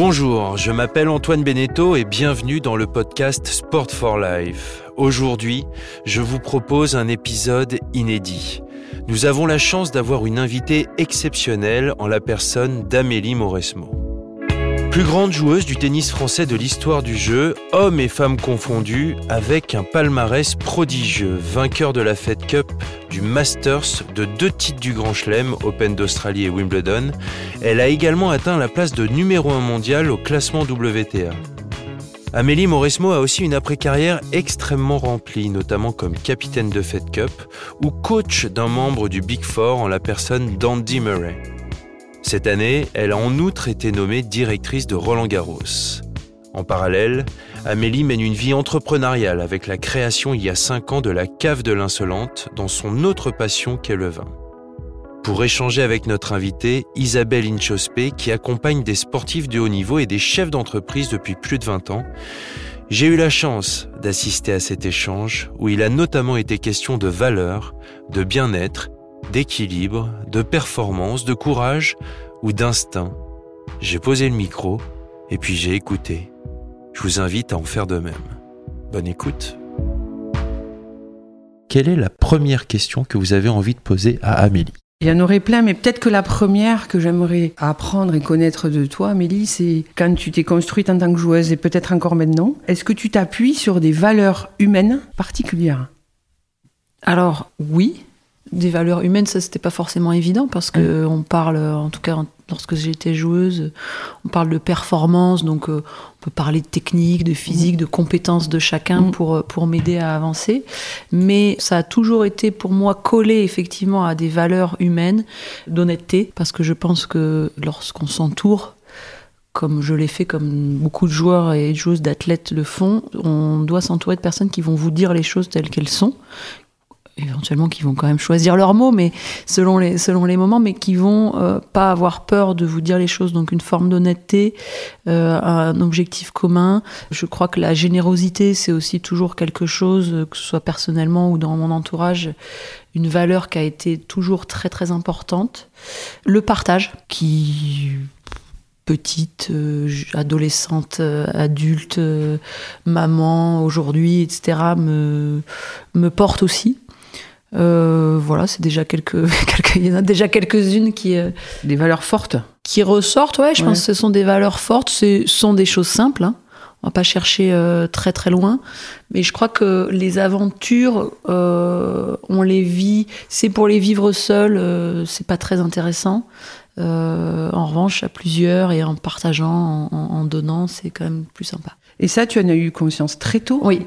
Bonjour, je m'appelle Antoine Beneteau et bienvenue dans le podcast Sport for Life. Aujourd'hui, je vous propose un épisode inédit. Nous avons la chance d'avoir une invitée exceptionnelle en la personne d'Amélie Mauresmo. Plus grande joueuse du tennis français de l'histoire du jeu, hommes et femmes confondus, avec un palmarès prodigieux, vainqueur de la Fed Cup, du Masters, de deux titres du Grand Chelem, Open d'Australie et Wimbledon, elle a également atteint la place de numéro 1 mondial au classement WTA. Amélie Mauresmo a aussi une après-carrière extrêmement remplie, notamment comme capitaine de Fed Cup ou coach d'un membre du Big Four en la personne d'Andy Murray. Cette année, elle a en outre été nommée directrice de Roland Garros. En parallèle, Amélie mène une vie entrepreneuriale avec la création il y a 5 ans de la cave de l'insolente dans son autre passion qu'est le vin. Pour échanger avec notre invitée, Isabelle Inchospé, qui accompagne des sportifs de haut niveau et des chefs d'entreprise depuis plus de 20 ans, j'ai eu la chance d'assister à cet échange où il a notamment été question de valeurs, de bien-être d'équilibre, de performance, de courage ou d'instinct. J'ai posé le micro et puis j'ai écouté. Je vous invite à en faire de même. Bonne écoute. Quelle est la première question que vous avez envie de poser à Amélie? Il y en aurait plein, mais peut-être que la première que j'aimerais apprendre et connaître de toi, Amélie, c'est quand tu t'es construite en tant que joueuse et peut-être encore maintenant, est-ce que tu t'appuies sur des valeurs humaines particulières? Alors oui, des valeurs humaines, ça c'était pas forcément évident parce que on parle, en tout cas lorsque j'étais joueuse, on parle de performance, donc euh, on peut parler de technique, de physique, de compétences de chacun pour, pour m'aider à avancer. Mais ça a toujours été pour moi collé effectivement à des valeurs humaines, d'honnêteté, parce que je pense que lorsqu'on s'entoure, comme je l'ai fait, comme beaucoup de joueurs et joueuses d'athlètes le font, on doit s'entourer de personnes qui vont vous dire les choses telles qu'elles sont, éventuellement qui vont quand même choisir leurs mots, mais selon les, selon les moments, mais qui vont euh, pas avoir peur de vous dire les choses. Donc une forme d'honnêteté, euh, un objectif commun. Je crois que la générosité, c'est aussi toujours quelque chose, que ce soit personnellement ou dans mon entourage, une valeur qui a été toujours très très importante. Le partage, qui petite, euh, adolescente, adulte, maman aujourd'hui, etc., me, me porte aussi. Euh, voilà, c'est déjà quelques, quelques, il y en a déjà quelques-unes qui euh, des valeurs fortes qui ressortent. Ouais, je pense que ce sont des valeurs fortes. Ce sont des choses simples. Hein. On va pas chercher euh, très très loin, mais je crois que les aventures, on les vit. C'est pour les vivre seuls, c'est pas très intéressant. en revanche, à plusieurs et en partageant, en, en donnant, c'est quand même plus sympa. Et ça, tu en as eu conscience très tôt? Oui.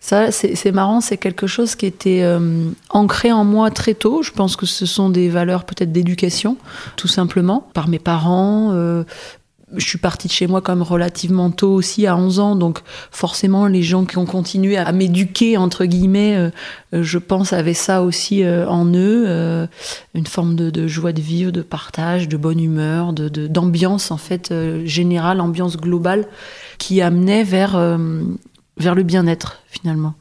Ça, c'est marrant, c'est quelque chose qui était euh, ancré en moi très tôt. Je pense que ce sont des valeurs peut-être d'éducation, tout simplement, par mes parents. Euh, je suis partie de chez moi même relativement tôt aussi, à 11 ans, donc forcément les gens qui ont continué à m'éduquer, entre guillemets, euh, je pense, avaient ça aussi en eux, une forme de, joie de vivre, de partage, de bonne humeur, d'ambiance de, en fait générale, ambiance globale, qui amenait vers vers le bien-être finalement.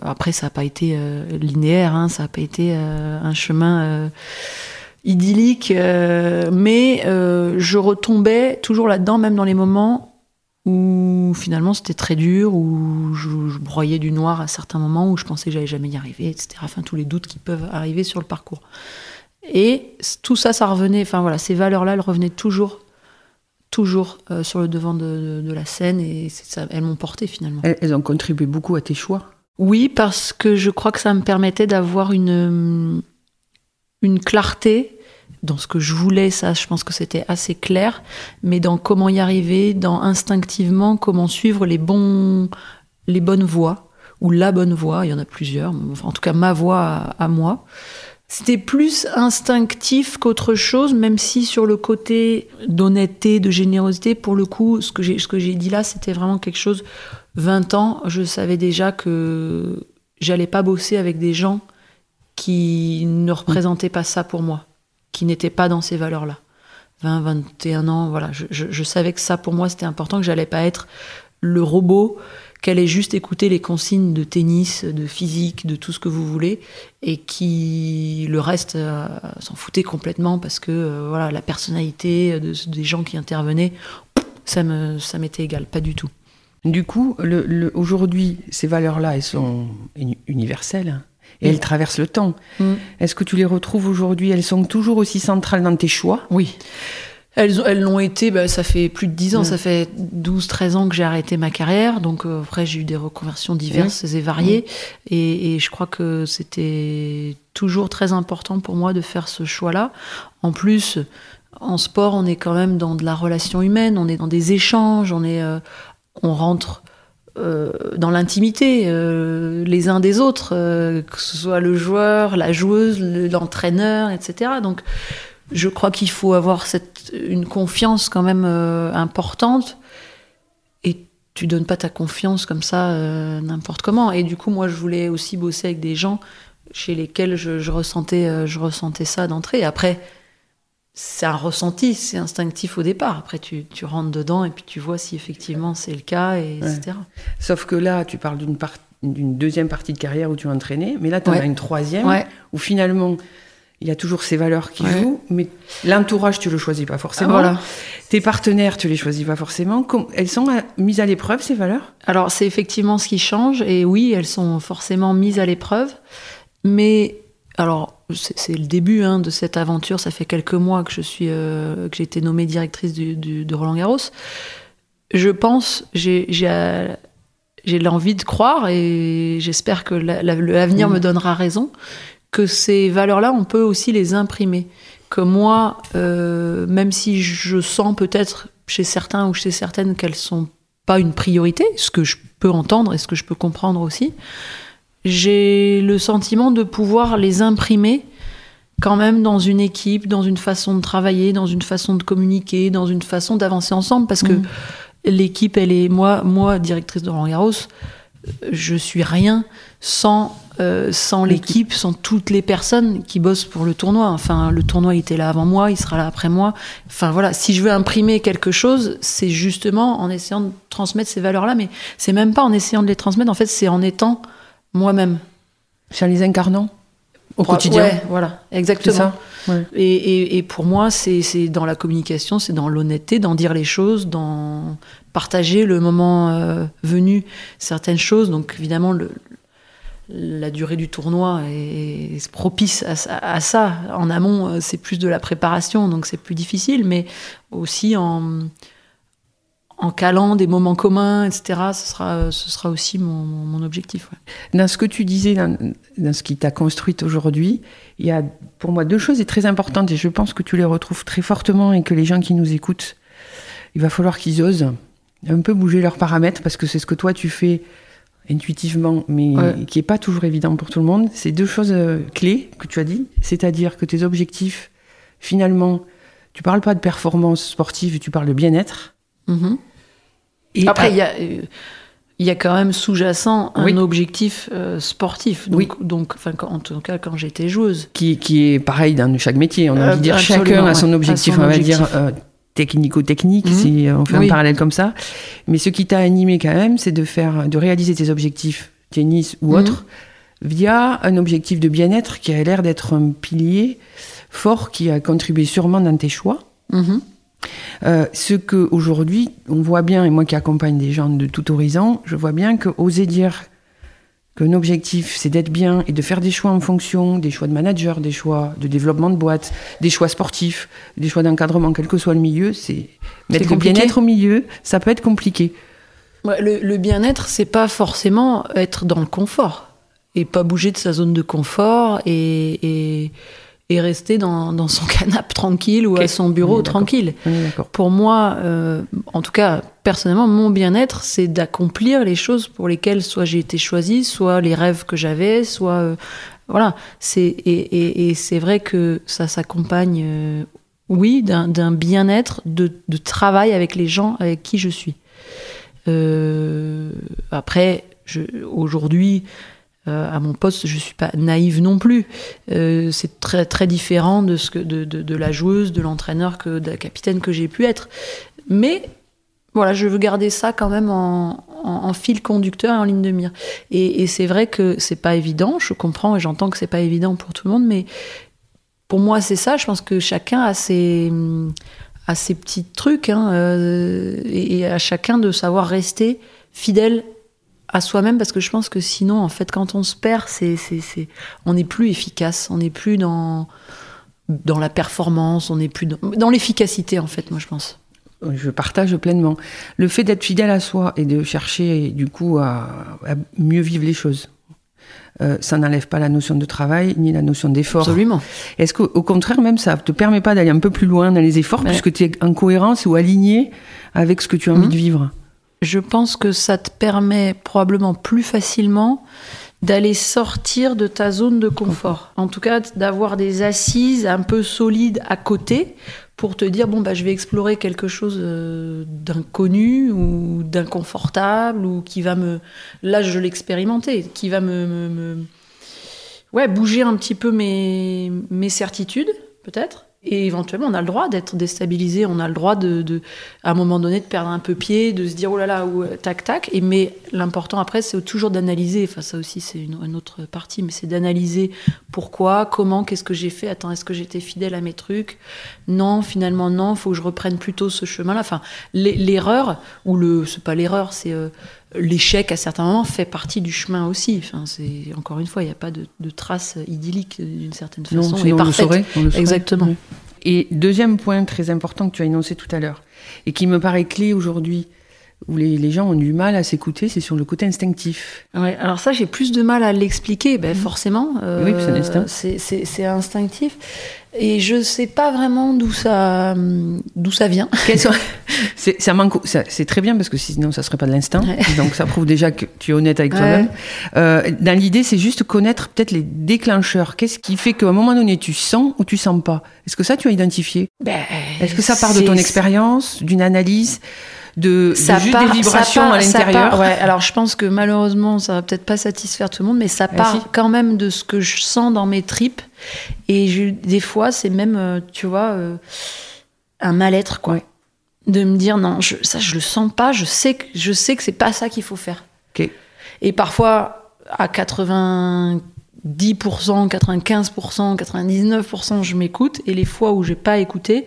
Après, ça n'a pas été euh, linéaire, hein, ça n'a pas été euh, un chemin euh, idyllique, mais je retombais toujours là-dedans, même dans les moments où finalement c'était très dur, où je, broyais du noir à certains moments, où je pensais que j'allais jamais y arriver, etc. Enfin, tous les doutes qui peuvent arriver sur le parcours. Et tout ça, ça revenait, enfin voilà, ces valeurs-là, elles revenaient toujours toujours euh, sur le devant de, la scène et ça, elles m'ont porté finalement. Elles, ont contribué beaucoup à tes choix Oui, parce que je crois que ça me permettait d'avoir une, une clarté dans ce que je voulais, ça je pense que c'était assez clair, mais dans comment y arriver, dans instinctivement comment suivre les, bons, les bonnes voies, ou la bonne voie, il y en a plusieurs, en tout cas ma voie à moi. C'était plus instinctif qu'autre chose, même si sur le côté d'honnêteté, de générosité, pour le coup, ce que j'ai, dit là, c'était vraiment quelque chose. 20 ans, je savais déjà que j'allais pas bosser avec des gens qui ne représentaient pas ça pour moi, qui n'étaient pas dans ces valeurs-là. 20, 21 ans, voilà, je savais que ça pour moi c'était important, que j'allais pas être le robot qu'elle ait juste écouté les consignes de tennis, de physique, de tout ce que vous voulez, et qui le reste euh, s'en foutait complètement parce que euh, voilà la personnalité des gens qui intervenaient, ça me ça m'était égal, pas du tout. Du coup, le, aujourd'hui, ces valeurs-là, elles sont universelles hein, et elles traversent le temps. Mm. Est-ce que tu les retrouves aujourd'hui? Elles sont toujours aussi centrales dans tes choix? Oui. Elles, elles l'ont été, bah, ça fait plus de 10 ans, mm. ça fait 12-13 ans que j'ai arrêté ma carrière. Donc euh, après, j'ai eu des reconversions diverses et variées. Mm. Et, et, je crois que c'était toujours très important pour moi de faire ce choix-là. En plus, en sport, on est quand même dans de la relation humaine, on est dans des échanges, on est, euh, on rentre euh, dans l'intimité euh, les uns des autres, euh, que ce soit le joueur, la joueuse, l'entraîneur, etc. Donc, je crois qu'il faut avoir cette, une confiance quand même importante. Et tu donnes pas ta confiance comme ça n'importe comment. Et du coup, moi, je voulais aussi bosser avec des gens chez lesquels je, je ressentais, je ressentais ça d'entrée. Après, c'est un ressenti, c'est instinctif au départ. Après, tu, tu, rentres dedans et puis tu vois si effectivement c'est le cas, et etc. Sauf que là, tu parles d'une d'une deuxième partie de carrière où tu as entraîné, mais là, tu en as une troisième où finalement, il y a toujours ces valeurs qui jouent, mais l'entourage, tu le choisis pas forcément. voilà. Tes partenaires, tu les choisis pas forcément. Elles sont mises à l'épreuve, ces valeurs? Alors, c'est effectivement ce qui change, et oui, elles sont forcément mises à l'épreuve, mais alors, c'est le début hein, de cette aventure. Ça fait quelques mois que je suis, euh, que j'ai été nommée directrice du, de Roland Garros. Je pense, j'ai l'envie de croire et j'espère que l'avenir me donnera raison que ces valeurs-là, on peut aussi les imprimer. Que moi, euh, même si je sens peut-être chez certains ou chez certaines qu'elles sont pas une priorité, ce que je peux entendre et ce que je peux comprendre aussi, j'ai le sentiment de pouvoir les imprimer quand même dans une équipe, dans une façon de travailler, dans une façon de communiquer, dans une façon d'avancer ensemble, parce que mm. l'équipe, elle est moi, moi, directrice de Roland Garros, je suis rien sans euh, sans l'équipe, sans toutes les personnes qui bossent pour le tournoi. Enfin, le tournoi était là avant moi, il sera là après moi. Enfin voilà, si je veux imprimer quelque chose, c'est justement en essayant de transmettre ces valeurs-là, mais c'est même pas en essayant de les transmettre. En fait, c'est en étant moi-même. C'est les incarnant au quotidien. Ouais, voilà, exactement. Et, pour moi, c'est dans la communication, c'est dans l'honnêteté, d'en dire les choses, dans partager le moment euh, venu certaines choses. Donc évidemment, le, la durée du tournoi est, propice à, ça. En amont, euh, c'est plus de la préparation, donc c'est plus difficile, mais aussi en en calant des moments communs, etc. Ce sera, ce sera aussi mon, mon objectif. Dans ce que tu disais, dans, dans ce qui t'a construite aujourd'hui, il y a pour moi deux choses très importantes et je pense que tu les retrouves très fortement et que les gens qui nous écoutent, il va falloir qu'ils osent un peu bouger leurs paramètres parce que c'est ce que toi tu fais intuitivement, mais qui n'est pas toujours évident pour tout le monde. C'est deux choses euh, clés que tu as dit, c'est-à-dire que tes objectifs, finalement, tu parles pas de performance sportive, tu parles de bien-être. Après, il y a. Euh, il y a quand même sous-jacent un objectif euh, sportif. Donc, oui. donc enfin, en tout cas, quand j'étais joueuse. Qui, qui, est pareil dans chaque métier. On a envie de dire chacun a son objectif, on va dire euh, technico-technique, mhm. si on fait un parallèle comme ça. Mais ce qui t'a animé quand même, c'est de faire, de réaliser tes objectifs tennis ou mhm. autre via un objectif de bien-être qui a l'air d'être un pilier fort qui a contribué sûrement dans tes choix. Mhm. Euh, ce que aujourd'hui on voit bien, et moi qui accompagne des gens de tout horizon, je vois bien que oser dire qu'un objectif c'est d'être bien et de faire des choix en fonction des choix de manager, des choix de développement de boîte, des choix sportifs, des choix d'encadrement, quel que soit le milieu, c'est mettre le bien-être au milieu, ça peut être compliqué. le, bien-être, c'est pas forcément être dans le confort et pas bouger de sa zone de confort et et rester dans, dans son canapé tranquille ou à son bureau tranquille. Pour moi, euh, en tout cas, personnellement, mon bien-être, c'est d'accomplir les choses pour lesquelles soit j'ai été choisie, soit les rêves que j'avais, soit euh, voilà. C'est et, et, et c'est vrai que ça s'accompagne, euh, oui, d'un bien-être, de, de, travail avec les gens avec qui je suis. après, aujourd'hui euh, à mon poste, je suis pas naïve non plus. Euh, c'est très très différent de ce que de, de, la joueuse, de l'entraîneur que de la capitaine que j'ai pu être. Mais voilà, je veux garder ça quand même en, fil conducteur et en ligne de mire. Et, c'est vrai que c'est pas évident. Je comprends et j'entends que c'est pas évident pour tout le monde, mais pour moi c'est ça. Je pense que chacun a ses à ces petits trucs hein, euh, et à chacun de savoir rester fidèle à soi-même parce que je pense que sinon en fait quand on se perd c'est c'est c'est on n'est plus efficace on n'est plus dans dans la performance on n'est plus dans, dans l'efficacité en fait moi je pense Je partage pleinement. Le fait d'être fidèle à soi et de chercher du coup à, à mieux vivre les choses, euh, ça n'enlève pas la notion de travail ni la notion d'effort. absolument Est-ce qu'au au contraire même ça te permet pas d'aller un peu plus loin dans les efforts Ouais. puisque tu es en cohérence ou aligné avec ce que tu as envie Mhm. de vivre? Je pense que ça te permet probablement plus facilement d'aller sortir de ta zone de confort. En tout cas, d'avoir des assises un peu solides à côté pour te dire bon bah je vais explorer quelque chose euh, d'inconnu ou d'inconfortable ou qui va me là je l'expérimentais, qui va me, me, me- ouais bouger un petit peu mes mes certitudes peut-être. Et éventuellement, on a le droit d'être déstabilisé, on a le droit de, à un moment donné, de perdre un peu pied, de se dire oh là là, ou, euh, tac tac. Et mais l'important après, c'est toujours d'analyser. Enfin, ça aussi, c'est une, autre partie, mais c'est d'analyser pourquoi, comment, qu'est-ce que j'ai fait. Attends, est-ce que j'étais fidèle à mes trucs? Non, finalement non. Faut que je reprenne plutôt ce chemin-là. Enfin, l'e- l'erreur ou le, c'est pas l'erreur, c'est euh, l'échec à certains moments fait partie du chemin aussi. Enfin, c'est encore une fois, il n'y a pas de, de trace idyllique euh, d'une certaine façon. Non, et on le saurait. on le saurait. Exactement. Oui. Et deuxième point très important que tu as énoncé tout à l'heure, et qui me paraît clé aujourd'hui, où les, les gens ont du mal à s'écouter, c'est sur le côté instinctif. Ouais, alors ça, j'ai plus de mal à l'expliquer, ben, forcément. euh, Mhm. Oui, c'est l'instinct. c'est- instinctif. Et je sais pas vraiment d'où ça, d'où ça vient. C'est, ça manque, ça- c'est très bien parce que sinon ça serait pas de l'instinct. Ouais. Donc ça prouve déjà que tu es honnête avec Ouais. toi-même. Euh, dans l'idée, c'est juste connaître peut-être les déclencheurs. Qu'est-ce qui fait qu'à un moment donné tu sens ou tu sens pas? Est-ce que ça tu as identifié? Ben, Est-ce que ça part de ton expérience, d'une analyse, de, de ça juste part, des vibrations ça part- à l'intérieur ouais, alors je pense que malheureusement, ça va peut-être pas satisfaire tout le monde, mais ça part quand même de ce que je sens dans mes tripes. Et je- des fois, c'est même, euh, tu vois, euh, un mal-être, quoi. Ouais. De me dire, non, je, ça, je le sens pas, je sais que, je sais que c'est pas ça qu'il faut faire. Et parfois, à 90%, 95%, 99%, je m'écoute. Et les fois où j'ai pas écouté,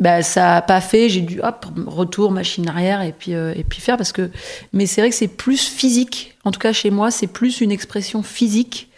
bah, ça a pas fait. J'ai dû, hop, retour, machine arrière, et puis, euh, et puis faire. Parce que... Mais c'est vrai que c'est plus physique. En tout cas, chez moi, c'est plus une expression physique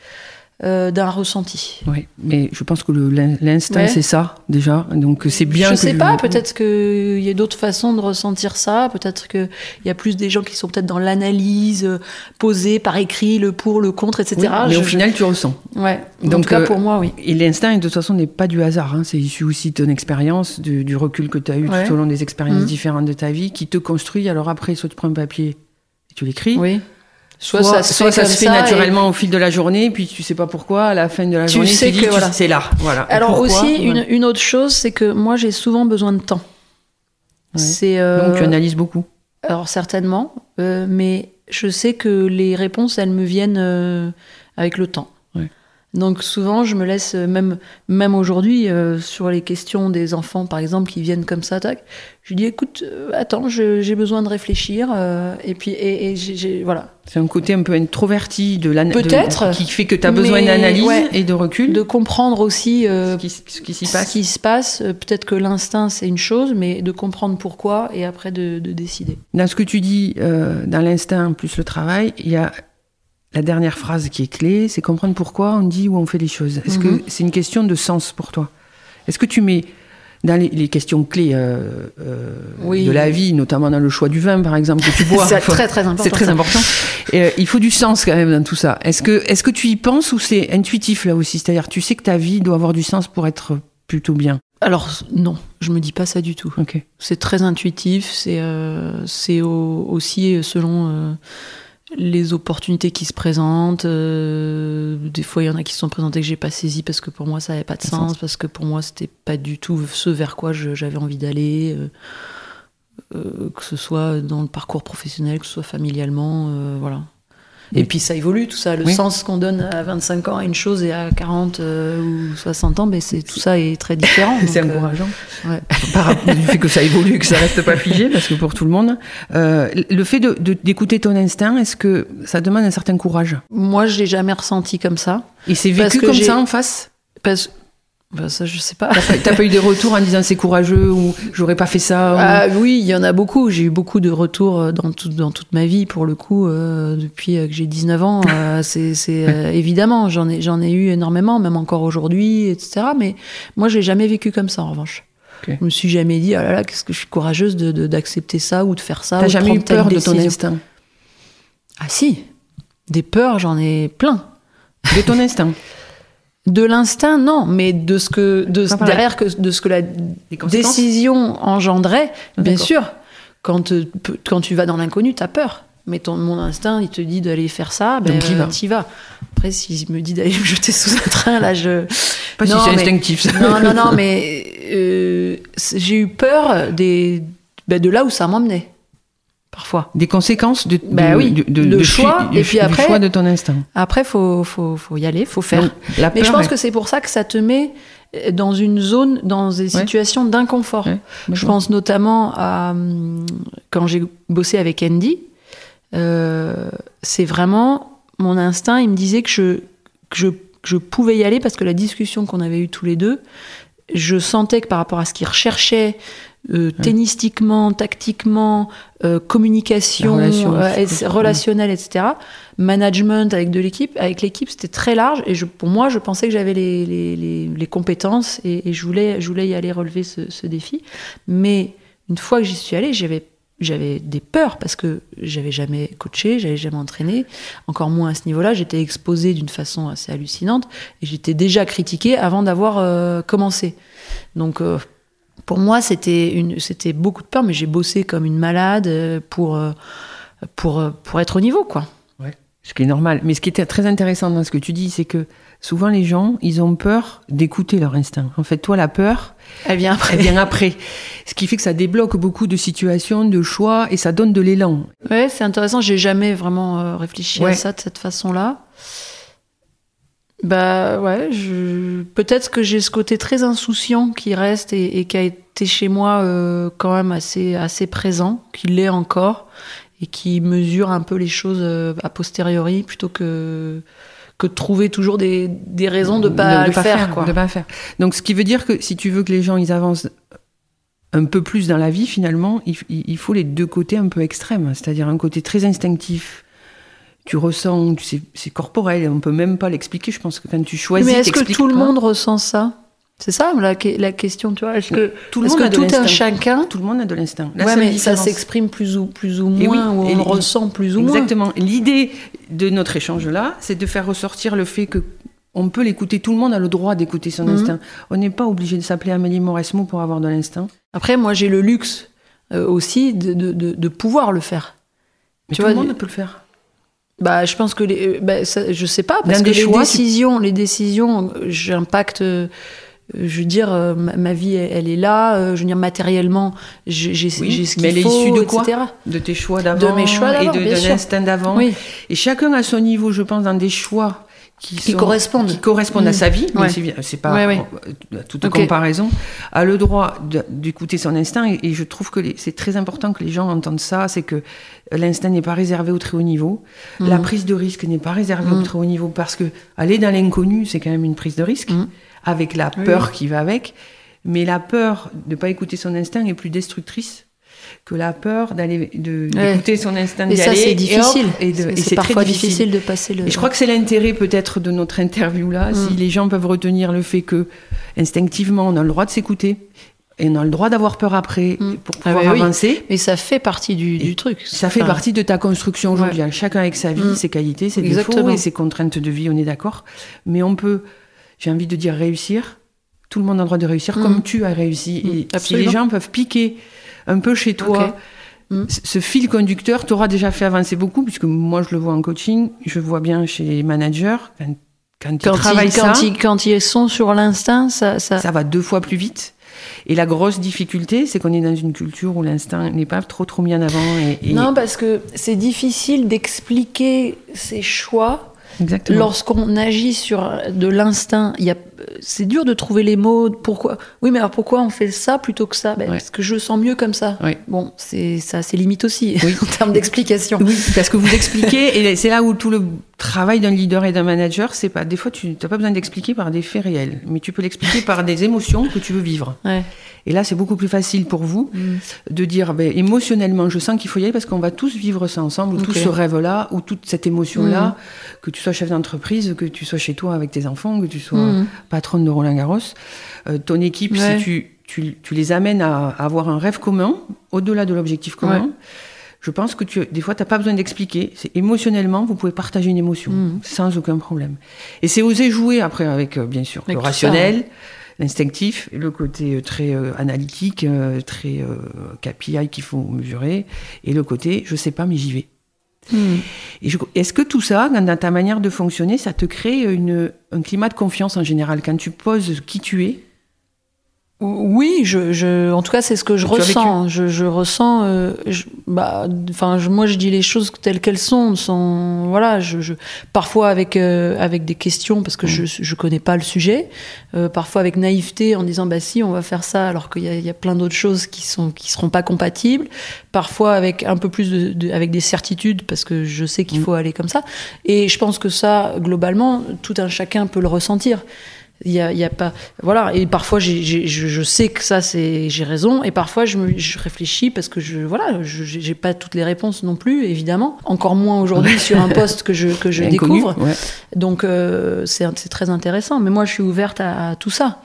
euh, d'un ressenti. Oui, mais je pense que l'instinct, Ouais. c'est ça, déjà. Donc c'est bien je que sais pas, peut-être qu'il y a d'autres façons de ressentir ça, peut-être qu'il y a plus des gens qui sont peut-être dans l'analyse, euh, posée par écrit, le pour, le contre, etc. Oui, mais Je- au final, tu ressens. Ouais, en Donc, tout cas euh, pour moi, oui. Et l'instinct, de toute façon, n'est pas du hasard. hein. C'est issu aussi de ton expérience, du, du recul que tu as eu Ouais. tout au long des expériences Mhm. différentes de ta vie, qui te construit. Alors après, soit tu prends un papier et tu l'écris. Oui. Soit, Soit, ça se soit fait, ça se fait comme ça, naturellement au fil de la journée, puis tu sais pas pourquoi, à la fin de la Tu journée, sais tu dis que voilà. c'est là. Voilà. Alors Pourquoi aussi, une, une autre chose, c'est que moi j'ai souvent besoin de temps. Ouais. C'est euh, Donc tu analyses beaucoup. alors certainement, euh, mais je sais que les réponses elles me viennent euh, avec le temps. Donc souvent je me laisse euh, même même aujourd'hui euh, sur les questions des enfants par exemple qui viennent comme ça tac, je dis écoute euh, attends j'ai besoin de réfléchir euh, et puis et, voilà C'est un côté un peu introverti de l'analyse. Peut-être. Qui fait que tu as besoin d'analyse ouais. et de recul. de comprendre aussi ce qui, ce qui s'y ce passe. qui se passe. Peut-être que l'instinct, c'est une chose, mais de comprendre pourquoi et après de, de décider. Dans ce que tu dis, dans l'instinct plus le travail, il y a la dernière phrase qui est clé, c'est comprendre pourquoi on dit ou on fait les choses. Est-ce Mhm. que c'est une question de sens pour toi? Est-ce que tu mets dans les, les questions clés euh, euh, Oui. de la vie, notamment dans le choix du vin par exemple que tu bois, C'est très très important. c'est très ça. important. Et, euh, il faut du sens quand même dans tout ça. Est-ce que, est-ce que tu y penses ou c'est intuitif là aussi? C'est-à-dire, tu sais que ta vie doit avoir du sens pour être plutôt bien? Alors non, je me dis pas ça du tout. C'est très intuitif. C'est c'est au- aussi selon les opportunités qui se présentent. euh, des fois, il y en a qui se sont présentées que j'ai pas saisi parce que pour moi ça avait pas de sens, sens. parce que pour moi c'était pas du tout ce vers quoi j'avais envie d'aller. euh, euh, que ce soit dans le parcours professionnel, que ce soit familialement, euh, voilà. Et puis ça évolue tout ça, le Oui. sens qu'on donne à 25 ans à une chose et à 40 euh, ou 60 ans, ben c'est tout ça est très différent. C'est euh, encourageant. ouais. Par rapport du fait que ça évolue, que ça reste pas figé, parce que pour tout le monde, euh, le fait de- de- d'écouter ton instinct, est-ce que ça demande un certain courage? Moi, je l'ai jamais ressenti comme ça. Et c'est vécu comme ça en face? Parce Ben, ça, je sais pas. T'as pas, eu des retours en disant c'est courageux ou j'aurais pas fait ça ou- Ah oui, il y en a beaucoup. J'ai eu beaucoup de retours euh, dans, tout- dans toute ma vie, pour le coup, euh, depuis euh, que j'ai 19 ans. euh, c'est euh, évidemment, j'en ai, eu énormément, même encore aujourd'hui, etc. Mais moi, j'ai jamais vécu comme ça, en revanche. Je me suis jamais dit, ah là là, qu'est-ce que je suis courageuse de, de- d'accepter ça ou de faire ça. T'as de jamais eu peur de ton instinct? Ah si, des peurs, j'en ai plein. De ton instinct? De l'instinct, non, mais de ce que, de, voilà. derrière que, de ce que la décision engendrait, Ah, bien sûr. Quand, euh, quand tu vas dans l'inconnu, t'as peur. Mais ton, mon instinct, il te dit d'aller faire ça, ben, Donc, euh, vas. t'y vas. Après, s'il me dit d'aller me jeter sous un train, là, je. Pas si Non, c'est mais- instinctif. ça. Non, non, non, mais euh, c'est- j'ai eu peur des, ben, de là où ça m'emmenait. Parfois. Des conséquences de, Bah oui, de, de- choix, chi- et du- puis du après- choix de ton instinct. Après, faut, faut, faut y aller, faut faire. Donc, la Mais je pense que c'est pour ça que ça te met dans une zone, dans des Ouais. situations d'inconfort. Ouais, Je pense notamment à hum, quand j'ai bossé avec Andy. euh, c'est vraiment mon instinct. Il me disait que je, que je, que je pouvais y aller parce que la discussion qu'on avait eue tous les deux, je sentais que par rapport à ce qu'il recherchait, euh, tennistiquement, tactiquement, euh, communication, La relation, euh, et- c'est- relationnel, etc., management avec de l'équipe, avec l'équipe, c'était très large. Et je, pour moi, je pensais que j'avais les, les, les, les compétences et, et je voulais, je voulais y aller relever ce, ce défi. Mais une fois que j'y suis allée, j'avais j'avais des peurs parce que j'avais jamais coaché, j'avais jamais entraîné, encore moins à ce niveau-là. J'étais exposée d'une façon assez hallucinante et j'étais déjà critiquée avant d'avoir euh, commencé. Donc euh, pour moi, c'était une, c'était beaucoup de peur, mais j'ai bossé comme une malade euh, pour euh, pour euh, pour être au niveau, quoi. Ce qui est normal. Mais ce qui était très intéressant dans ce que tu dis, c'est que souvent les gens, ils ont peur d'écouter leur instinct. En fait, toi, la peur, Elle vient après. elle vient après. Ce qui fait que ça débloque beaucoup de situations, de choix, et ça donne de l'élan. Ouais, c'est intéressant. J'ai jamais vraiment réfléchi Ouais. à ça de cette façon-là. Bah ouais, je... peut-être que j'ai ce côté très insouciant qui reste et, et qui a été chez moi euh, quand même assez, assez présent, qui l'est encore et qui mesure un peu les choses euh, a posteriori plutôt que que de trouver toujours des, des raisons de pas le faire, quoi. de pas faire. Donc, ce qui veut dire que si tu veux que les gens ils avancent un peu plus dans la vie, finalement, il, faut les deux côtés un peu extrêmes. C'est-à-dire un côté très instinctif. Tu ressens, c'est corporel, on peut même pas l'expliquer. Je pense que quand tu choisis, Mais est-ce que tout le pas. monde ressent ça? C'est ça la, la question, tu vois Est-ce que tout le monde que a de tout un chacun Tout le monde a de l'instinct. Ouais, mais ça s'exprime plus ou, plus ou oui, moins, ou on le ressent plus ou moins. Exactement. L'idée de notre échange là, c'est de faire ressortir le fait que on peut l'écouter. Tout le monde a le droit d'écouter son Mhm. instinct. On n'est pas obligé de s'appeler Amélie Mauresmo pour avoir de l'instinct. Après, moi, j'ai le luxe euh, aussi de, de, de, de pouvoir le faire. Mais Tu tout vois, le monde peut le faire. Bah, je pense que les, euh, bah, ça, je sais pas parce que les choix, décisions, les décisions, euh, j'impacte. Euh, Je veux dire, euh, ma, vie, elle, est là. euh, Je veux dire, matériellement, j'ai Oui, ce mais qu'il elle est faut, issue de quoi? etc. De tes choix d'avant. De mes choix d'avant, Et de, de l'instinct d'avant. Oui, Et chacun à son niveau, je pense, dans des choix qui, qui sont- correspondent. qui correspondent à Mm. sa vie, mais Ouais. c'est pas Ouais, ouais. toute comparaison, a le droit d'écouter son instinct. Et, et je trouve que c'est très important que les gens entendent ça, c'est que l'instinct n'est pas réservé au très haut niveau, la Mhm. prise de risque n'est pas réservée au Mm. très haut niveau, parce que aller dans l'inconnu, c'est quand même une prise de risque, Mm. Avec la peur oui. qui va avec. Mais la peur de ne pas écouter son instinct est plus destructrice que la peur d'aller Ouais. d'écouter son instinct Et d'y ça, aller, c'est difficile. et C'est- et parfois difficile de passer le. et je crois que c'est l'intérêt peut-être de notre interview là, si Mm. les gens peuvent retenir le fait que instinctivement on a le droit de s'écouter et on a le droit d'avoir peur après Mm. pour Ah pouvoir bah oui. avancer. Mais ça fait partie du, truc. Ça fait partie de ta construction aujourd'hui. Chacun avec sa vie, Mm. ses qualités, ses Exactement. défauts et ses contraintes de vie, on est d'accord. Mais on peut, j'ai envie de dire réussir. Tout le monde a le droit de réussir Mm. comme tu as réussi. Mm. Et si les gens peuvent piquer un peu chez toi. Mm. ce fil conducteur t'aura déjà fait avancer beaucoup, puisque moi je le vois en coaching, je vois bien chez les managers, quand, quand ils travaillent ils, ça, quand, ils, quand ils sont sur l'instinct, ça, ça, ça va deux fois plus vite. Et la grosse difficulté, c'est qu'on est dans une culture où l'instinct n'est pas trop trop mis en avant. Et, et- Non, parce que c'est difficile d'expliquer ses choix. Lorsqu'on agit sur de l'instinct. C'est dur de trouver les mots. Pourquoi Oui, mais alors pourquoi on fait ça plutôt que ça? Ben, Ouais. Parce que je sens mieux comme ça. Ouais. Bon, c'est ça, c'est limite aussi Oui. en termes d'explication. Oui, parce que vous expliquez, et c'est là où tout le travail d'un leader et d'un manager, c'est pas des fois tu n'as pas besoin d'expliquer par des faits réels, mais tu peux l'expliquer par des émotions que tu veux vivre. Ouais. Et là, c'est beaucoup plus facile pour vous Mm. de dire ben, émotionnellement, je sens qu'il faut y aller parce qu'on va tous vivre ça ensemble, ou tout ce rêve-là, ou toute cette émotion-là, que tu sois chef d'entreprise, que tu sois chez toi avec tes enfants, que tu sois Mm. patronne de Roland Garros, euh, ton équipe, Ouais. si tu, tu, tu les amènes à, à avoir un rêve commun, au-delà de l'objectif commun, Ouais. Je pense que tu, des fois, tu n'as pas besoin d'expliquer. C'est émotionnellement, vous pouvez partager une émotion Mm. sans aucun problème. Et c'est oser jouer après avec, euh, bien sûr, Avec le rationnel, l'instinctif, le côté euh, très euh, analytique, euh, très euh, KPI qu'il faut mesurer, et le côté je sais pas mais j'y vais. Mm. Est-ce que tout ça, dans dans ta manière de fonctionner, ça te crée une, un climat de confiance en général? Quand tu poses qui tu es Oui, je, je, en tout cas, c'est ce que je Tu ressens. Je, je ressens, euh, je- bah, enfin, je- moi, je dis les choses telles qu'elles sont, sans, voilà, je, je- parfois avec euh, avec des questions parce que je je connais pas le sujet, euh, parfois avec naïveté en disant bah si, on va faire ça, alors qu'il y a, il y a plein d'autres choses qui sont qui seront pas compatibles. Parfois avec un peu plus de, de- avec des certitudes parce que je sais qu'il Mm. faut aller comme ça. Et je pense que ça, globalement, tout un chacun peut le ressentir. Il y a, il y a pas, voilà. Et parfois, je, je sais que ça, c'est, j'ai raison. Et parfois, je, me, je réfléchis parce que je, voilà, j'ai pas toutes les réponses non plus, évidemment. Encore moins aujourd'hui sur un poste que je, que je Inconnu, découvre. ouais. Donc, euh, c'est, très intéressant. Mais moi, je suis ouverte à, à tout ça.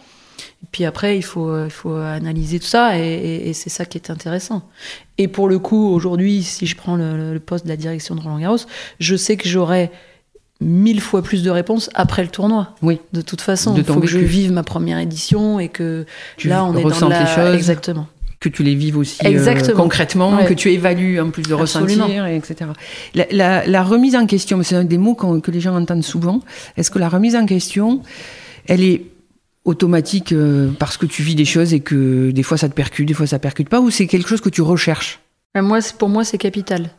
Et puis après, il faut, il faut analyser tout ça, et, et- et c'est ça qui est intéressant. Et pour le coup, aujourd'hui, si je prends le, le poste de la direction de Roland Garros, je sais que j'aurai mille fois plus de réponses après le tournoi. Oui. De toute façon, il faut que je vive ma première édition et que Tu là, on est dans la... les choses. Exactement. que tu les vives aussi euh, concrètement, Ouais. que tu évalues en plus de Absolument. ressentir, et etc. La, la- la remise en question, c'est un des mots que les gens entendent souvent. Est-ce que la remise en question, elle est automatique euh, parce que tu vis des choses et que des fois ça te percute, des fois ça percute pas, ou c'est quelque chose que tu recherches? Euh, Moi, pour moi, c'est capital.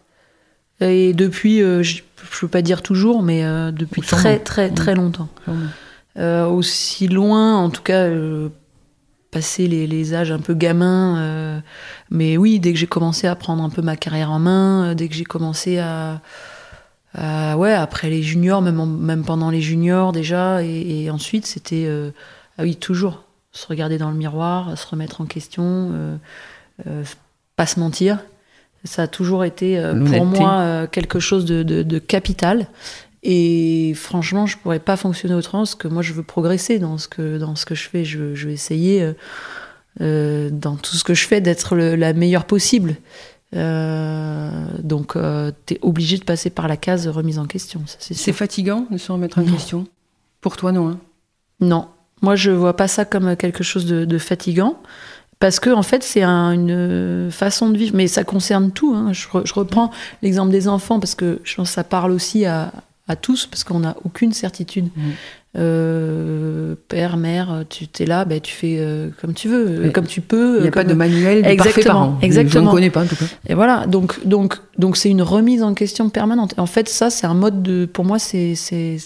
Et depuis, euh, je ne peux pas dire toujours, mais euh, depuis très, très, très longtemps. Euh, aussi loin, en tout cas, passer les, les âges un peu gamins. mais oui, dès que j'ai commencé à prendre un peu ma carrière en main, dès que j'ai commencé à, à- ouais, après les juniors, même, en- même pendant les juniors déjà, et, et ensuite c'était, ah oui, toujours se regarder dans le miroir, se remettre en question, pas se mentir. Ça a toujours été euh, pour moi euh, quelque chose de, de- de capital. Et franchement, je pourrais pas fonctionner autrement parce que moi, je veux progresser dans ce que, dans ce que je fais. Je veux, je veux essayer, euh, euh, dans tout ce que je fais, d'être la meilleure possible. Euh, donc, tu es obligé de passer par la case remise en question. C'est fatigant de se remettre en Non. question? Pour toi, non hein? Non, moi, je vois pas ça comme quelque chose de, de fatigant. Parce que en fait, c'est un- une façon de vivre, mais ça concerne tout. hein. Je, re- je reprends l'exemple des enfants parce que je pense que ça parle aussi à, à tous parce qu'on n'a aucune certitude. Mhm. Euh, père, mère, tu es là, ben, tu fais euh, comme tu veux, comme tu peux. Il n'y a pas de manuel de parfait Exactement. Je exactement. ne connais pas en tout cas. Et voilà, donc donc donc c'est une remise en question permanente. En fait, ça, c'est un mode de, pour moi, c'est c'est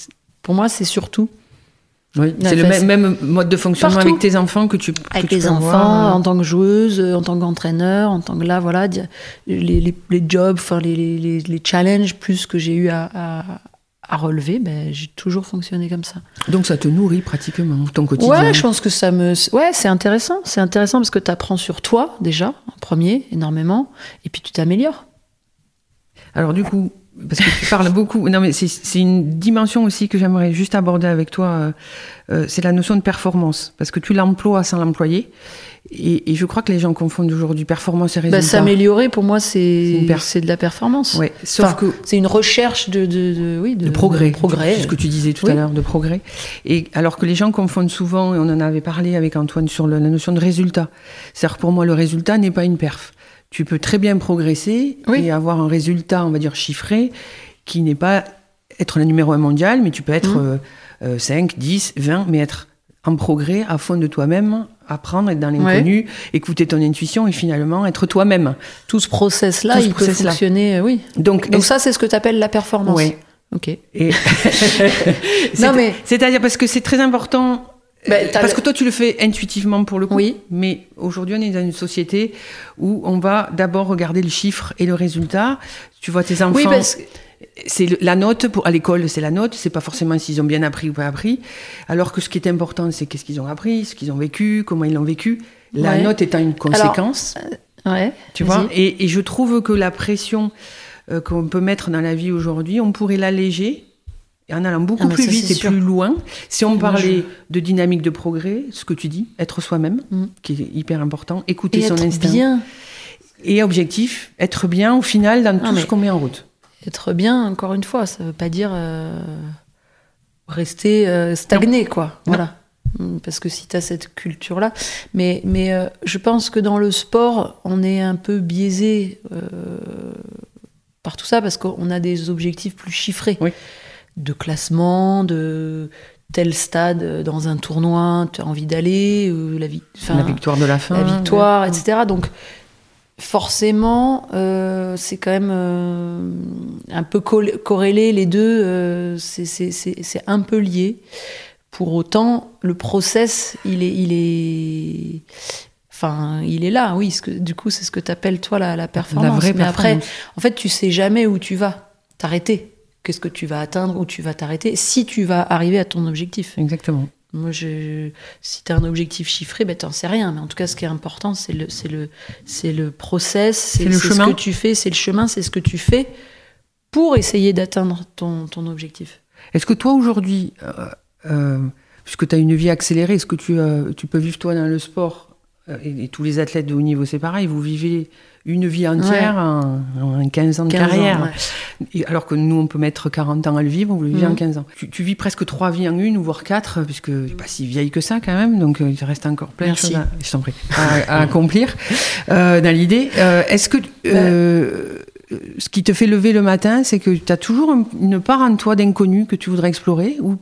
pour moi, c'est surtout Oui, c'est le même, même mode de fonctionnement Partout. avec tes enfants que tu avec que tu les peux enfants, avoir, euh, en tant que joueuse, euh, en tant qu'entraîneur, en tant que là, voilà, les, les, les jobs, enfin les, les, les, les challenges plus que j'ai eu à, à, à relever, ben, j'ai toujours fonctionné comme ça. Donc ça te nourrit pratiquement ton quotidien. Ouais, je pense que ça me. Ouais, c'est intéressant. C'est intéressant parce que tu apprends sur toi, déjà, en premier, énormément, et puis tu t'améliores. Alors du coup, parce que tu parles beaucoup, non mais c'est- une dimension aussi que j'aimerais juste aborder avec toi, euh, euh, c'est la notion de performance, parce que tu l'emploies sans l'employer, et, et je crois que les gens confondent aujourd'hui performance et Bah, résultat. S'améliorer, pour moi, C'est de la performance. Ouais, sauf Enfin, que C'est une recherche de, de, de- oui, de, de progrès, de progrès. ce que tu disais tout Oui. à l'heure, de progrès. Et alors que les gens confondent souvent, et on en avait parlé avec Antoine sur le- la notion de résultat. C'est-à-dire pour moi, le résultat n'est pas une perf. Tu peux très bien progresser Oui. et avoir un résultat, on va dire, chiffré, qui n'est pas être le numéro un mondial, mais tu peux être Mhm. euh, euh, 5, 10, 20, mais être en progrès, à fond de toi-même, apprendre, être dans l'inconnu, écouter ton intuition et finalement être toi-même. Tout ce process-là, il peut process-là. fonctionner, euh, oui. Donc, ça, c'est ce que tu appelles la performance. Ouais. Ok. Et Non, mais- c'est-à-dire parce que c'est très important. Bah, euh, parce que toi, tu le fais intuitivement pour le coup. Oui. Mais aujourd'hui, on est dans une société où on va d'abord regarder le chiffre et le résultat. Tu vois tes enfants. Oui, parce que c'est la note pour à l'école, c'est la note. C'est pas forcément s'ils ont bien appris ou pas appris. Alors que ce qui est important, c'est qu'est-ce qu'ils ont appris, ce qu'ils ont vécu, comment ils l'ont vécu. La Ouais. note étant une conséquence, Ouais. tu vois. Et, et je trouve que la pression euh, qu'on peut mettre dans la vie aujourd'hui, on pourrait l'alléger en allant beaucoup Ah, plus ça, vite et sûr. plus loin. Si on parlait de dynamique de progrès, ce que tu dis, être soi-même, Mm. qui est hyper important, écouter Et son être instinct. bien. Et objectif, être bien au final dans Ah, tout ce qu'on met en route. Être bien, encore une fois, ça veut pas dire euh, rester euh, stagné, quoi. Non. Voilà. Mm, Parce que si tu as cette culture-là. Mais, mais euh, je pense que dans le sport, on est un peu biaisé euh, par tout ça parce qu'on a des objectifs plus chiffrés. Oui. De classement, de tel stade dans un tournoi, tu as envie d'aller, euh, la, vi- la victoire de la fin. la victoire, etc. Donc forcément, euh, c'est quand même euh, un peu corrélé les deux. euh, c'est- un peu lié. Pour autant, le process, il est, il est, enfin, il est là. Oui, ce que, du coup, c'est ce que tu appelles toi la, la performance. La vraie Mais après, performance. en fait, tu sais jamais où tu vas t'arrêter. Qu'est-ce que tu vas atteindre, où tu vas t'arrêter, si tu vas arriver à ton objectif. Exactement. Moi, je, si tu as un objectif chiffré, ben, t'en sais rien. Mais en tout cas, ce qui est important, c'est le, c'est le, c'est le process, c'est, le c'est ce chemin. que tu fais, c'est le chemin, c'est ce que tu fais pour essayer d'atteindre ton, ton objectif. Est-ce que toi aujourd'hui, euh, euh, puisque tu as une vie accélérée, est-ce que tu, euh, tu peux vivre toi dans le sport et, et tous les athlètes de haut niveau, c'est pareil, vous vivez une vie entière en, en 15 ans de 15 ans, carrière. ouais. Et alors que nous, on peut mettre 40 ans à le vivre, vous le vivez Mhm. en 15 ans. Tu, tu vis presque trois vies en une, voire quatre, puisque tu n'es pas si vieille que ça quand même, donc euh, il te reste encore plein Merci. de choses à, je t'en prie, à, à accomplir euh, dans l'idée. Euh, Est-ce que euh, ce qui te fait lever le matin, c'est que tu as toujours un- une part en toi d'inconnu que tu voudrais explorer ou,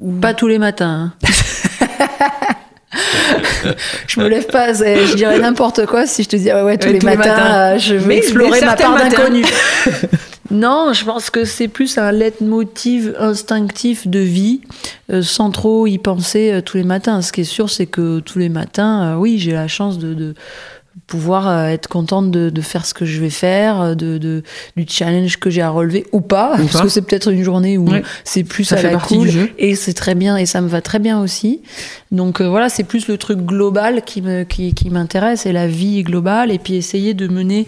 ou- Pas tous les matins. hein. je me lève pas, je dirais n'importe quoi si je te dis ah ouais tous, Ouais, les, tous les matins, euh, je vais Mais- explorer mais ma part d'inconnu. non, je pense que c'est plus un leitmotiv instinctif de vie, euh, sans trop y penser euh, tous les matins. Ce qui est sûr, c'est que tous les matins, euh, oui, j'ai la chance de, de pouvoir euh, être contente de, de faire ce que je vais faire, euh, de, de- du challenge que j'ai à relever ou pas, Ou parce pas. que c'est peut-être une journée où Ouais. c'est plus Ça à fait la cool du jeu. et c'est très bien et ça me va très bien aussi. Donc euh, voilà, c'est plus le truc global qui me qui, qui m'intéresse et la vie globale et puis essayer de mener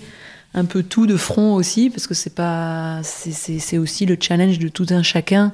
un peu tout de front aussi parce que c'est pas c'est aussi le challenge de tout un chacun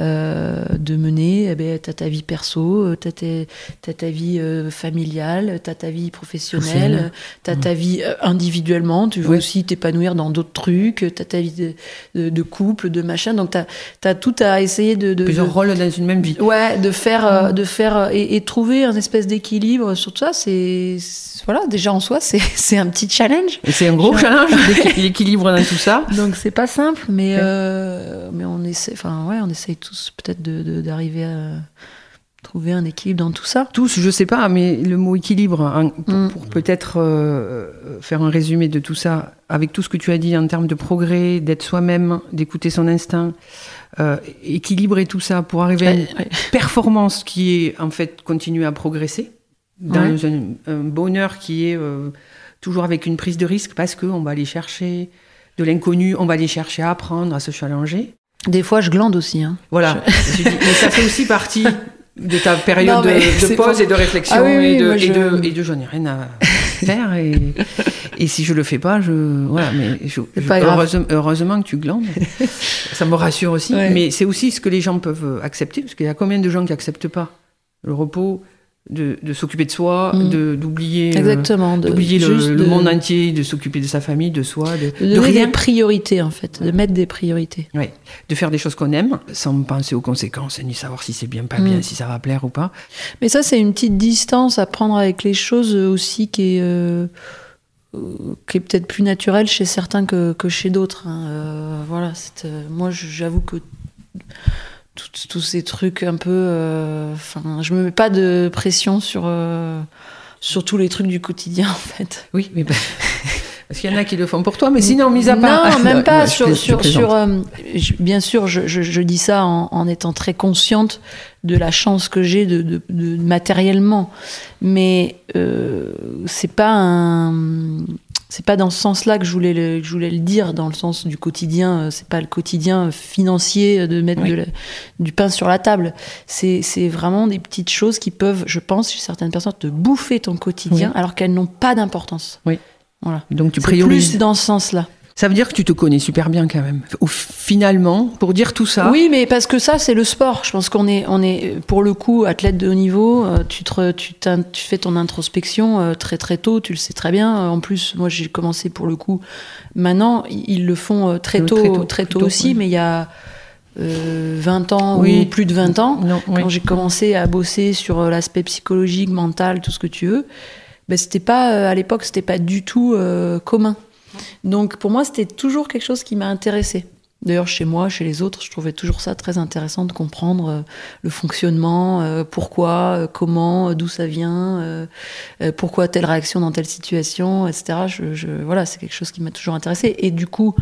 euh, de mener eh ben t'as ta vie perso euh, t'as, tes- t'as ta vie euh, familiale t'as ta vie professionnelle Professionnelle. t'as ta vie individuellement tu veux aussi t'épanouir dans d'autres trucs t'as ta vie de, de, de couple de machin donc t'as, t'as tout à essayer de, de, plusieurs rôles dans une même vie Ouais, de faire, de faire et, et trouver un espèce d'équilibre sur tout ça, c'est voilà déjà en soi c'est c'est un petit challenge. Et c'est un gros challenge, l'équi- l'équilibre dans tout ça. Donc c'est pas simple, mais Ouais. euh, mais on essaie, enfin ouais, on essaye tous peut-être de de- d'arriver à trouver un équilibre dans tout ça. Tous, je sais pas, mais le mot équilibre, hein, pour, Mm. pour peut-être euh, faire un résumé de tout ça, avec tout ce que tu as dit en termes de progrès, d'être soi-même, d'écouter son instinct, euh, équilibrer tout ça pour arriver à une ouais. performance qui est en fait continuer à progresser, dans Ouais. un, un bonheur qui est euh, toujours avec une prise de risque parce qu'on va aller chercher de l'inconnu, on va aller chercher à apprendre, à se challenger. Des fois je glande aussi. Hein. Voilà. Je mais ça fait aussi partie de ta période Non, de, pause et de réflexion Ah oui, oui, et, de, et, je- de, et de j'en ai rien à faire et, et si je le fais pas, je voilà. Mais je, je- heureusement, heureusement que tu glandes. ça me rassure aussi. Ouais. Mais c'est aussi ce que les gens peuvent accepter parce qu'il y a combien de gens qui acceptent pas le repos, de, de s'occuper de soi, Mm. de d'oublier. euh, Exactement. de- d'oublier le, de- monde entier, de s'occuper de sa famille, de soi, de, De rien. des priorités en fait, de mettre des priorités. Ouais, de faire des choses qu'on aime, sans penser aux conséquences, ni savoir si c'est bien, pas Mm. bien, si ça va plaire ou pas. Mais ça, c'est une petite distance à prendre avec les choses aussi qui est, euh, euh, qui est peut-être plus naturelle chez certains que, que chez d'autres. hein. Euh, voilà, euh, moi, j'avoue que tous ces trucs un peu. euh, Enfin, je me mets pas de pression sur, euh, sur tous les trucs du quotidien, en fait. Oui, mais ben, parce qu'il y en a qui le font pour toi, mais sinon, mis à part. Non, même pas. Sur, je sur, sur, euh, je- bien sûr, je, je- je dis ça en, en étant très consciente de la chance que j'ai de, de- de- matériellement, mais euh, c'est pas un c'est pas dans ce sens-là que je voulais le, je voulais le dire, dans le sens du quotidien. euh, C'est pas le quotidien financier de mettre Oui. de la- du pain sur la table. C'est c'est vraiment des petites choses qui peuvent, je pense, chez certaines personnes, te bouffer ton quotidien Oui. alors qu'elles n'ont pas d'importance. Oui. Voilà. Donc tu C'est priorises. plus dans ce sens-là. Ça veut dire que tu te connais super bien quand même. Au- finalement, pour dire tout ça. Oui, mais parce que ça, c'est le sport. Je pense qu'on est, on est, pour le coup, athlète de haut niveau. euh, Tu, te, tu, fais ton introspection euh, très très tôt, tu le sais très bien. Euh, En plus, moi, j'ai commencé pour le coup. Maintenant, ils le font très tôt, très très tôt, aussi, oui. mais il y a euh, 20 ans Oui. ou plus de 20 ans, Non, oui. quand j'ai commencé à bosser sur l'aspect psychologique, mental, tout ce que tu veux, ben, c'était pas, à l'époque, c'était pas du tout euh, commun. Donc pour moi, c'était toujours quelque chose qui m'a intéressé. D'ailleurs, chez moi, chez les autres, je trouvais toujours ça très intéressant de comprendre euh, le fonctionnement, euh, pourquoi, euh, comment, d'où ça vient, pourquoi telle réaction dans telle situation, etc. Je, voilà, c'est quelque chose qui m'a toujours intéressé. Et du coup,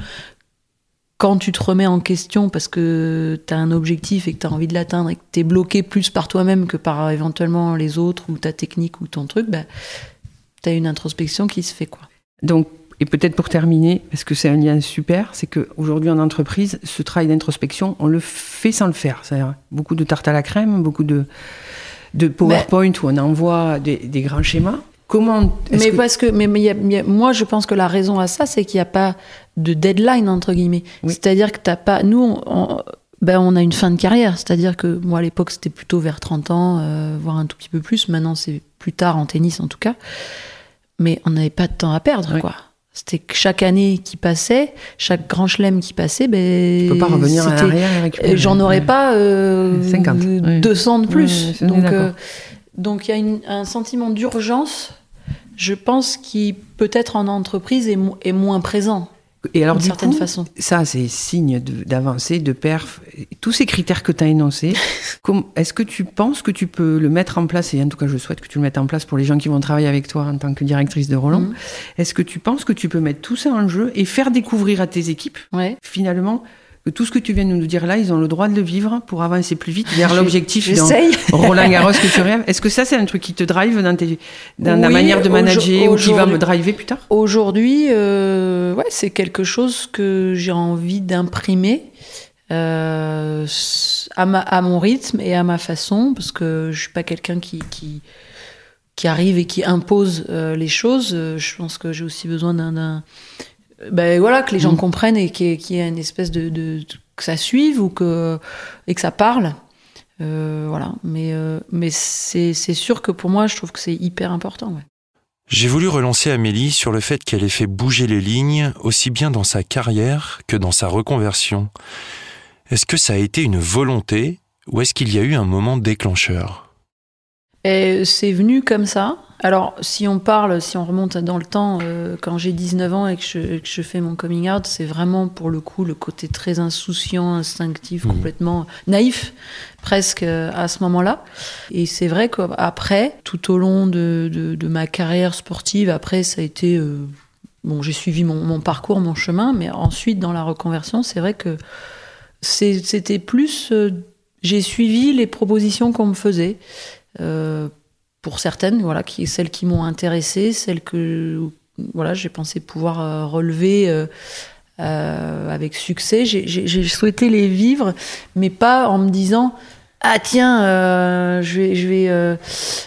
quand tu te remets en question parce que tu as un objectif et que tu as envie de l'atteindre et que tu es bloqué plus par toi-même que par éventuellement les autres ou ta technique ou ton truc, bah, tu as une introspection qui se fait. quoi. Donc, et peut-être pour terminer, parce que c'est un lien super, c'est qu'aujourd'hui en entreprise, ce travail d'introspection, on le fait sans le faire. C'est-à-dire beaucoup de tarte à la crème, beaucoup de, de PowerPoint où on envoie des, des grands schémas. Comment Mais que- parce que, mais, mais il y a- il y a- moi, je pense que la raison à ça, c'est qu'il n'y a pas de deadline entre guillemets. Oui. C'est-à-dire que t'as pas. Nous, on, on- ben, on a une fin de carrière. C'est-à-dire que moi, à l'époque, c'était plutôt vers 30 ans, euh, voire un tout petit peu plus. Maintenant, c'est plus tard en tennis, en tout cas. Mais on n'avait pas de temps à perdre, Oui. quoi. C'était que chaque année qui passait, chaque grand chelem qui passait, ben. on peut pas revenir en c'était- arrière et récupérer. et J'en aurais Ouais. pas euh, 50, oui. 200 de plus. Ouais, donc, euh, donc il y a une- un sentiment d'urgence, je pense, qui peut-être en entreprise est, mo- est moins présent Et alors, d'une certaine coup, façon. ça, c'est signe de- d'avancée, de, perf. Tous ces critères que tu as énoncés, est-ce que tu penses que tu peux le mettre en place, et en tout cas, je souhaite que tu le mettes en place pour les gens qui vont travailler avec toi en tant que directrice de Roland, Mhm. est-ce que tu penses que tu peux mettre tout ça en jeu et faire découvrir à tes équipes, Ouais. finalement, que tout ce que tu viens de nous dire là, ils ont le droit de le vivre pour avancer plus vite vers l'objectif dans J'essaye. Roland Garros que tu rêves Est-ce que ça, c'est un truc qui te drive dans, tes, dans la manière de manager ou qui va me driver plus tard? Aujourd'hui, euh, ouais, c'est quelque chose que j'ai envie d'imprimer euh, à, ma- à mon rythme et à ma façon, parce que je suis pas quelqu'un qui, qui, qui arrive et qui impose euh, les choses. Je pense que j'ai aussi besoin d'un. Ben voilà, que les gens Mhm. comprennent et qu'il y ait- qu'il y ait une espèce de, de- que ça suive ou que et que ça parle. Euh, voilà, mais euh, mais c'est c'est sûr que pour moi, je trouve que c'est hyper important. Ouais. J'ai voulu relancer Amélie sur le fait qu'elle ait fait bouger les lignes aussi bien dans sa carrière que dans sa reconversion. Est-ce que ça a été une volonté ou est-ce qu'il y a eu un moment déclencheur? C'est venu comme ça. Alors, si on parle, si on remonte dans le temps, euh, quand j'ai 19 ans et que je, que je fais mon coming out, c'est vraiment pour le coup le côté très insouciant, instinctif, Mhm. complètement naïf, presque euh, à ce moment-là. Et c'est vrai qu'après, tout au long de, de- de ma carrière sportive, après, ça a été. euh, bon, j'ai suivi mon, mon parcours, mon chemin, mais ensuite, dans la reconversion, c'est vrai que c'était plus. euh, j'ai suivi les propositions qu'on me faisait. Pour certaines, voilà, qui, celles qui m'ont intéressée, celles que voilà, j'ai pensé pouvoir euh, relever euh, euh, avec succès. J'ai- souhaité les vivre, mais pas en me disant ah tiens, je vais, je vais,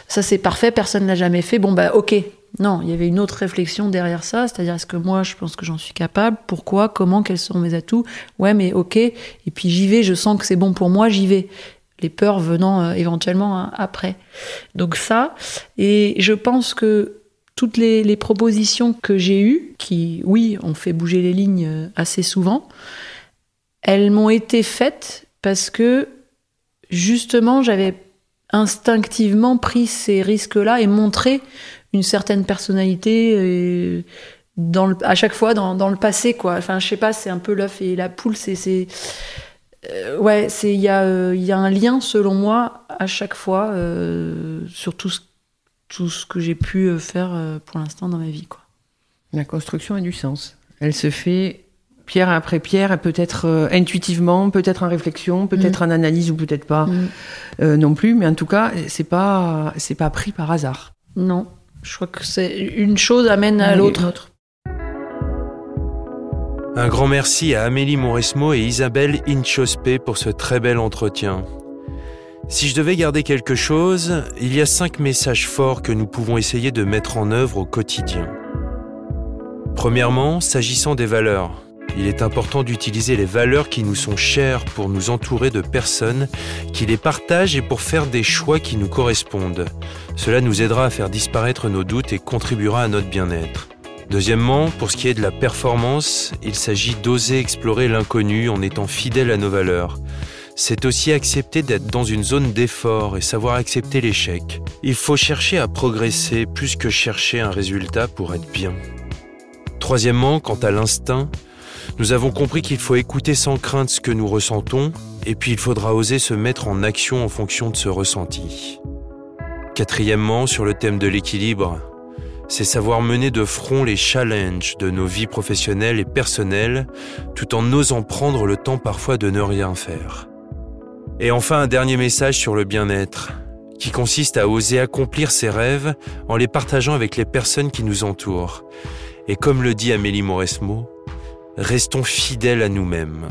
ça c'est parfait, personne l'a jamais fait. Bon bah ok. Non, il y avait une autre réflexion derrière ça, c'est-à-dire est-ce que moi je pense que j'en suis capable, pourquoi, comment, quels sont mes atouts? Ouais, mais ok. Et puis j'y vais, je sens que c'est bon pour moi, j'y vais. Les peurs venant euh, éventuellement hein, après. Donc ça, et je pense que toutes les, propositions que j'ai eues, qui, oui, ont fait bouger les lignes euh, assez souvent, elles m'ont été faites parce que justement, j'avais instinctivement pris ces risques-là et montré une certaine personnalité euh, à chaque fois dans, dans le passé, quoi. Enfin, je sais pas, c'est un peu l'œuf et la poule, c'est. Euh, ouais, c'est il y, a, euh, y a un lien, selon moi, à chaque fois, euh, sur tout ce, tout ce que j'ai pu euh, faire euh, pour l'instant dans ma vie, quoi. La construction a du sens. Elle se fait pierre après pierre, et peut-être euh, intuitivement, peut-être en réflexion, peut-être en analyse ou peut-être pas Mm. non plus. Mais en tout cas, c'est pas c'est pas pris par hasard. Non, je crois que c'est une chose amène à l'autre. Un grand merci à Amélie Mauresmo et Isabelle Inchospé pour ce très bel entretien. Si je devais garder quelque chose, il y a cinq messages forts que nous pouvons essayer de mettre en œuvre au quotidien. Premièrement, s'agissant des valeurs, il est important d'utiliser les valeurs qui nous sont chères pour nous entourer de personnes qui les partagent et pour faire des choix qui nous correspondent. Cela nous aidera à faire disparaître nos doutes et contribuera à notre bien-être. Deuxièmement, pour ce qui est de la performance, il s'agit d'oser explorer l'inconnu en étant fidèle à nos valeurs. C'est aussi accepter d'être dans une zone d'effort et savoir accepter l'échec. Il faut chercher à progresser plus que chercher un résultat pour être bien. Troisièmement, quant à l'instinct, nous avons compris qu'il faut écouter sans crainte ce que nous ressentons, et puis il faudra oser se mettre en action en fonction de ce ressenti. Quatrièmement, sur le thème de l'équilibre, c'est savoir mener de front les challenges de nos vies professionnelles et personnelles, tout en osant prendre le temps parfois de ne rien faire. Et enfin, un dernier message sur le bien-être, qui consiste à oser accomplir ses rêves en les partageant avec les personnes qui nous entourent. Et comme le dit Amélie Mauresmo, restons fidèles à nous-mêmes.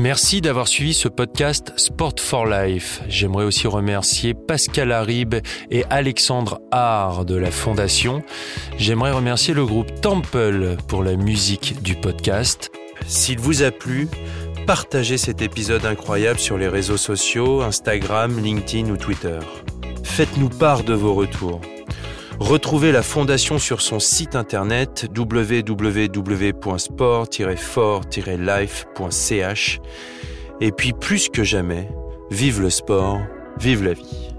Merci d'avoir suivi ce podcast Sport for Life. J'aimerais aussi remercier Pascal Harib et Alexandre Haar de la Fondation. J'aimerais remercier le groupe Temple pour la musique du podcast. S'il vous a plu, partagez cet épisode incroyable sur les réseaux sociaux, Instagram, LinkedIn ou Twitter. Faites-nous part de vos retours. Retrouvez la fondation sur son site internet www.sport-fort-life.ch et puis plus que jamais, vive le sport, vive la vie.